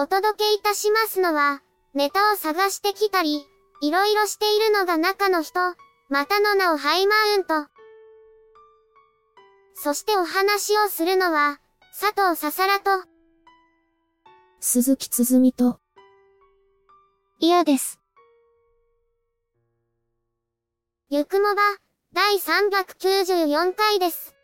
お届けいたしますのは、ネタを探してきたり、いろいろしているのが中の人、またの名をハイマウント。そしてお話をするのは、佐藤ささらと、鈴木つづみと、嫌です。ゆくもば、第394回です。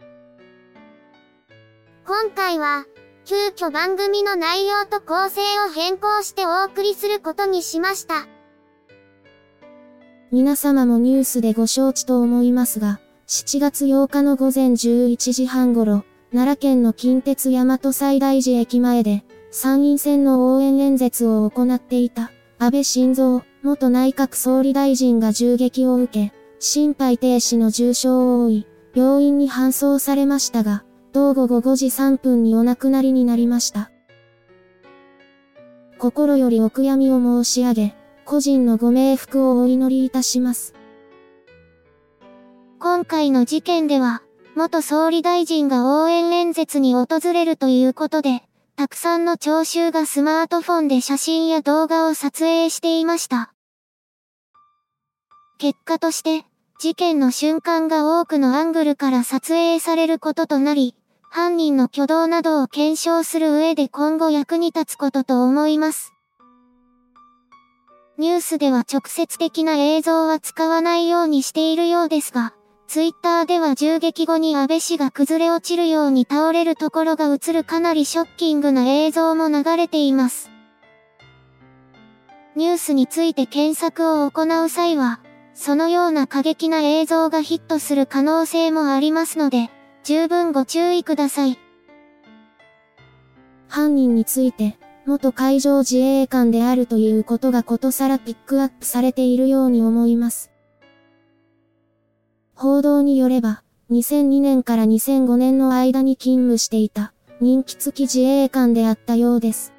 今回は、急遽番組の内容と構成を変更してお送りすることにしました。皆様もニュースでご承知と思いますが、7月8日の午前11時半頃、奈良県の近鉄大和西大寺駅前で、参院選の応援演説を行っていた、安倍晋三元内閣総理大臣が銃撃を受け、心肺停止の重傷を負い、病院に搬送されましたが、同午後5時3分にお亡くなりになりました。心よりお悔やみを申し上げ、個人のご冥福をお祈りいたします。今回の事件では、元総理大臣が応援演説に訪れるということで、たくさんの聴衆がスマートフォンで写真や動画を撮影していました。結果として、事件の瞬間が多くのアングルから撮影されることとなり、犯人の挙動などを検証する上で今後役に立つことと思います。ニュースでは直接的な映像は使わないようにしているようですが、ツイッターでは銃撃後に安倍氏が崩れ落ちるように倒れるところが映るかなりショッキングな映像も流れています。ニュースについて検索を行う際は、そのような過激な映像がヒットする可能性もありますので、十分ご注意ください。犯人について、元海上自衛官であるということがことさらピックアップされているように思います。報道によれば、2002年から2005年の間に勤務していた、人気付き自衛官であったようです。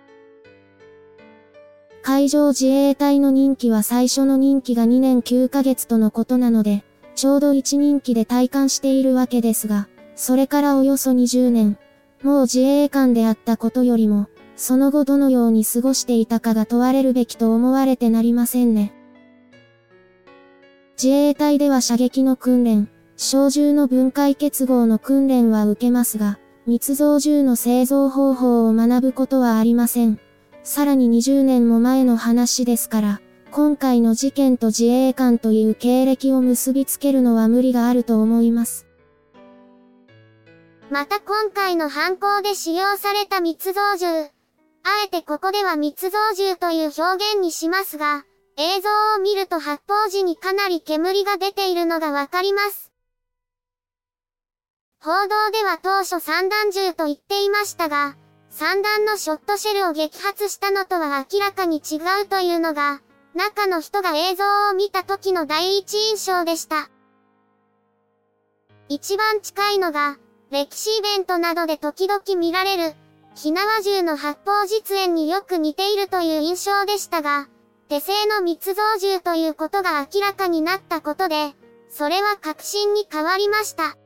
海上自衛隊の任期は最初の任期が2年9ヶ月とのことなので、ちょうど1任期で体感しているわけですが、それからおよそ20年、もう自衛官であったことよりも、その後どのように過ごしていたかが問われるべきと思われてなりませんね。自衛隊では射撃の訓練、小銃の分解結合の訓練は受けますが、密造銃の製造方法を学ぶことはありません。さらに20年も前の話ですから、今回の事件と自衛官という経歴を結びつけるのは無理があると思います。また今回の犯行で使用された密造銃。あえてここでは密造銃という表現にしますが、映像を見ると発砲時にかなり煙が出ているのがわかります。報道では当初散弾銃と言っていましたが、散弾のショットシェルを撃発したのとは明らかに違うというのが、中の人が映像を見た時の第一印象でした。一番近いのが、歴史イベントなどで時々見られる、火縄銃の発砲実演によく似ているという印象でしたが、手製の密造銃ということが明らかになったことで、それは確信に変わりました。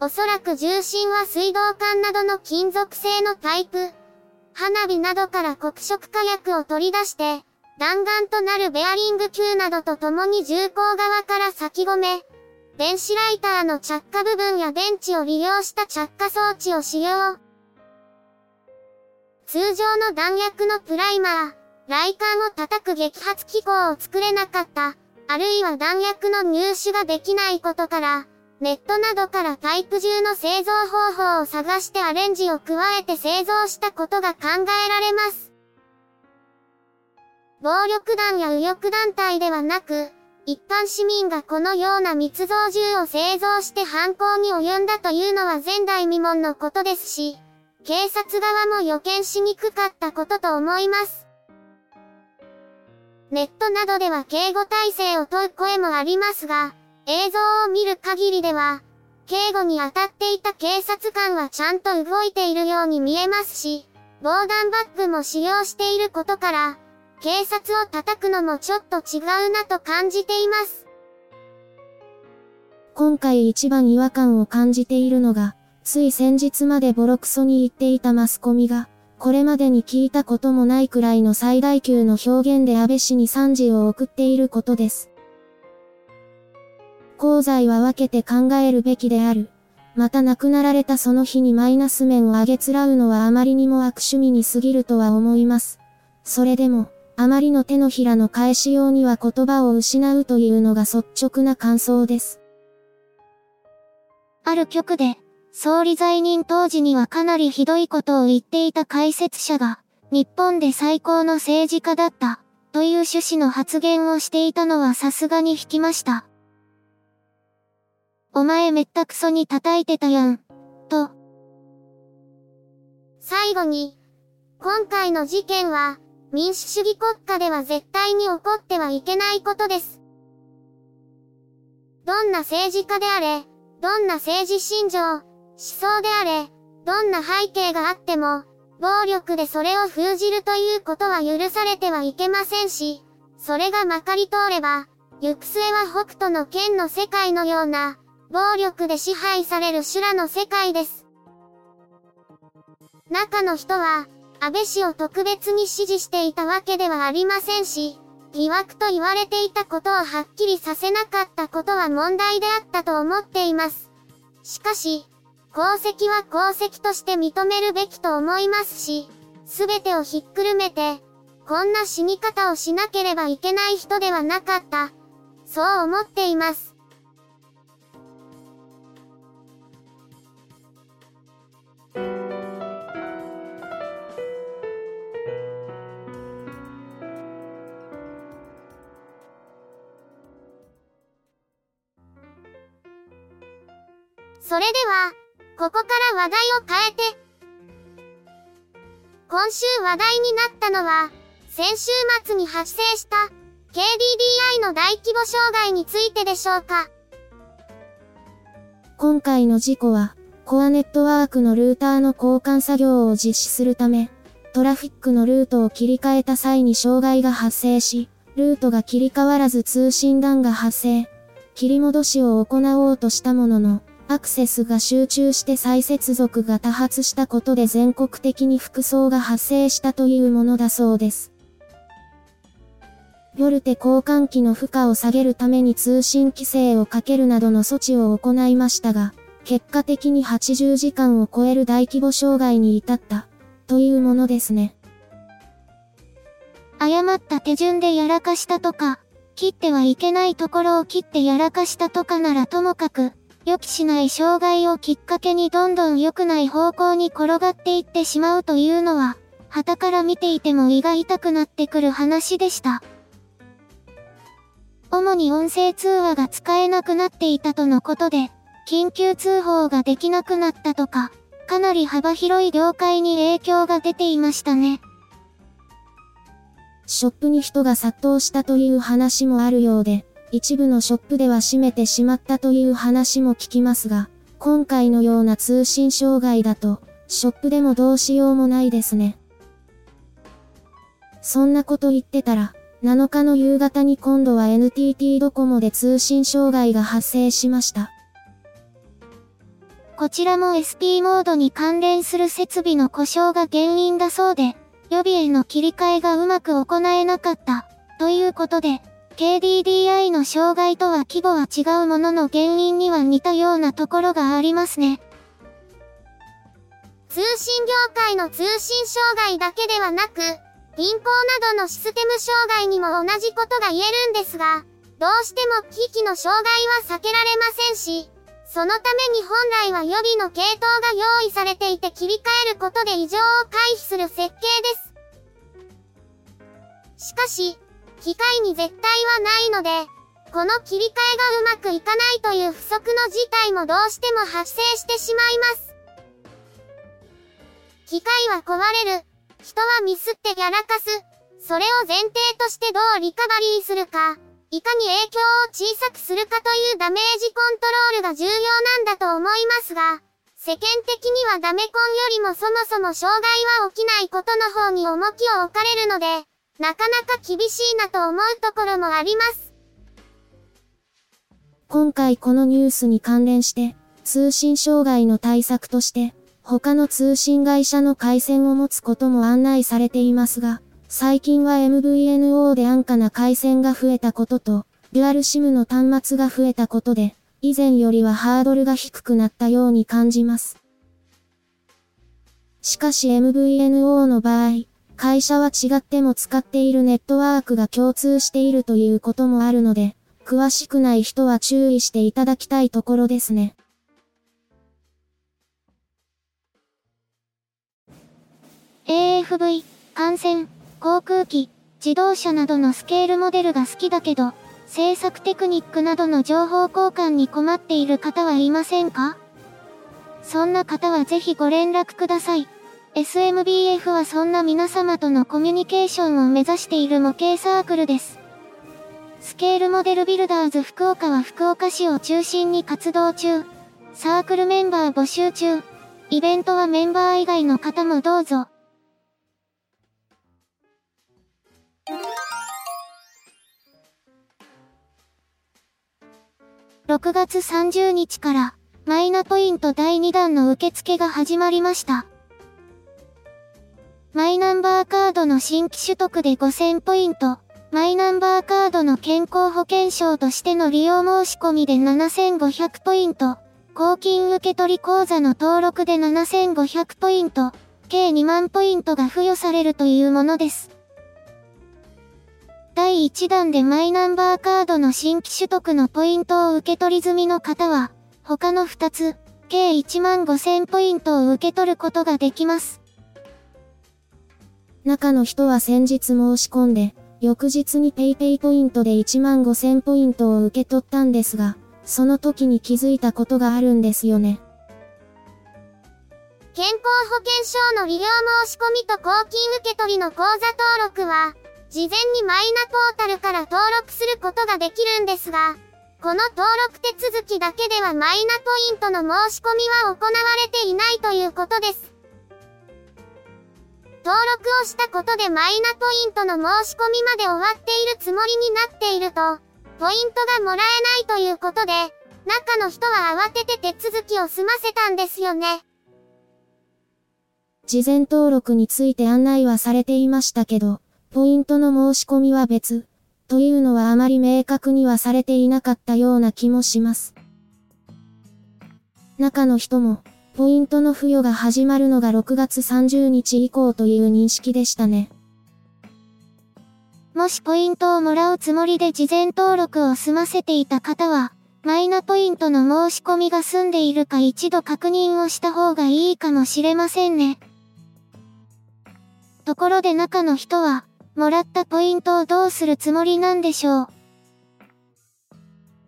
おそらく重心は水道管などの金属製のパイプ、花火などから黒色火薬を取り出して、弾丸となるベアリング球などと共に銃口側から先込め、電子ライターの着火部分や電池を利用した着火装置を使用。通常の弾薬のプライマー、雷管を叩く撃発機構を作れなかった、あるいは弾薬の入手ができないことから、ネットなどからタイプ銃の製造方法を探してアレンジを加えて製造したことが考えられます。暴力団や右翼団体ではなく、一般市民がこのような密造銃を製造して犯行に及んだというのは前代未聞のことですし、警察側も予見しにくかったことと思います。ネットなどでは警護体制を問う声もありますが、映像を見る限りでは、警護に当たっていた警察官はちゃんと動いているように見えますし、防弾バッグも使用していることから、警察を叩くのもちょっと違うなと感じています。今回一番違和感を感じているのが、つい先日までボロクソに言っていたマスコミが、これまでに聞いたこともないくらいの最大級の表現で安倍氏に賛辞を送っていることです。功罪は分けて考えるべきである。また亡くなられたその日にマイナス面をあげつらうのはあまりにも悪趣味に過ぎるとは思います。それでも、あまりの手のひらの返しようには言葉を失うというのが率直な感想です。ある局で、総理在任当時にはかなりひどいことを言っていた解説者が、日本で最高の政治家だった、という趣旨の発言をしていたのはさすがに引きました。お前めったくそに叩いてたやん、と。最後に、今回の事件は、民主主義国家では絶対に起こってはいけないことです。どんな政治家であれ、どんな政治信条、思想であれ、どんな背景があっても、暴力でそれを封じるということは許されてはいけませんし、それがまかり通れば、行く末は北斗の剣の世界のような、暴力で支配される修羅の世界です。中の人は、安倍氏を特別に支持していたわけではありませんし、疑惑と言われていたことをはっきりさせなかったことは問題であったと思っています。しかし、功績は功績として認めるべきと思いますし、すべてをひっくるめて、こんな死に方をしなければいけない人ではなかった。そう思っています。それでは、ここから話題を変えて。今週話題になったのは、先週末に発生した KDDI の大規模障害についてでしょうか。今回の事故は、コアネットワークのルーターの交換作業を実施するため、トラフィックのルートを切り替えた際に障害が発生し、ルートが切り替わらず通信弾が発生。切り戻しを行おうとしたものの、アクセスが集中して再接続が多発したことで全国的に服装が発生したというものだそうです。夜手交換機の負荷を下げるために通信規制をかけるなどの措置を行いましたが、結果的に80時間を超える大規模障害に至った、というものですね。誤った手順でやらかしたとか、切ってはいけないところを切ってやらかしたとかならともかく、予期しない障害をきっかけにどんどん良くない方向に転がっていってしまうというのは、旗から見ていても胃が痛くなってくる話でした。主に音声通話が使えなくなっていたとのことで、緊急通報ができなくなったとか、かなり幅広い業界に影響が出ていましたね。ショップに人が殺到したという話もあるようで、一部のショップでは閉めてしまったという話も聞きますが、今回のような通信障害だと、ショップでもどうしようもないですね。そんなこと言ってたら、7日の夕方に今度は NTT ドコモで通信障害が発生しました。こちらも SP モードに関連する設備の故障が原因だそうで、予備への切り替えがうまく行えなかった、ということで、KDDI の障害とは規模は違うものの原因には似たようなところがありますね。通信業界の通信障害だけではなく、銀行などのシステム障害にも同じことが言えるんですが、どうしても機器の障害は避けられませんし、そのために本来は予備の系統が用意されていて切り替えることで異常を回避する設計です。しかし、機械に絶対はないので、この切り替えがうまくいかないという不足の事態もどうしても発生してしまいます。機械は壊れる。人はミスってやらかす。それを前提としてどうリカバリーするか。いかに影響を小さくするかというダメージコントロールが重要なんだと思いますが、世間的にはダメコンよりもそもそも障害は起きないことの方に重きを置かれるので、なかなか厳しいなと思うところもあります。今回このニュースに関連して、通信障害の対策として、他の通信会社の回線を持つことも案内されていますが、最近は MVNO で安価な回線が増えたことと、デュアル SIM の端末が増えたことで、以前よりはハードルが低くなったように感じます。しかし MVNO の場合、会社は違っても使っているネットワークが共通しているということもあるので、詳しくない人は注意していただきたいところですね。AFV、感染、航空機、自動車などのスケールモデルが好きだけど、制作テクニックなどの情報交換に困っている方はいませんか？そんな方はぜひご連絡ください。SMBF はそんな皆様とのコミュニケーションを目指している模型サークルです。スケールモデルビルダーズ福岡は福岡市を中心に活動中。サークルメンバー募集中。イベントはメンバー以外の方もどうぞ。6月30日からマイナポイント第2弾の受付が始まりました。マイナンバーカードの新規取得で5000ポイント、マイナンバーカードの健康保険証としての利用申し込みで7500ポイント、公金受取口座の登録で7500ポイント、計2万ポイントが付与されるというものです。第1弾でマイナンバーカードの新規取得のポイントを受け取り済みの方は、他の2つ、計1万5000ポイントを受け取ることができます。中の人は先日申し込んで、翌日に PayPay ポイントで1万5000ポイントを受け取ったんですが、その時に気づいたことがあるんですよね。健康保険証の利用申し込みと公金受取の口座登録は、事前にマイナポータルから登録することができるんですが、この登録手続きだけではマイナポイントの申し込みは行われていないということです。登録をしたことでマイナポイントの申し込みまで終わっているつもりになっていると、ポイントがもらえないということで、中の人は慌てて手続きを済ませたんですよね。事前登録について案内はされていましたけど、ポイントの申し込みは別、というのはあまり明確にはされていなかったような気もします。中の人も、ポイントの付与が始まるのが6月30日以降という認識でしたね。もしポイントをもらうつもりで事前登録を済ませていた方は、マイナポイントの申し込みが済んでいるか一度確認をした方がいいかもしれませんね。ところで中の人は、もらったポイントをどうするつもりなんでしょう。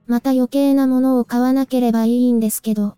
また余計なものを買わなければいいんですけど。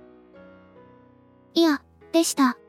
いや、でした。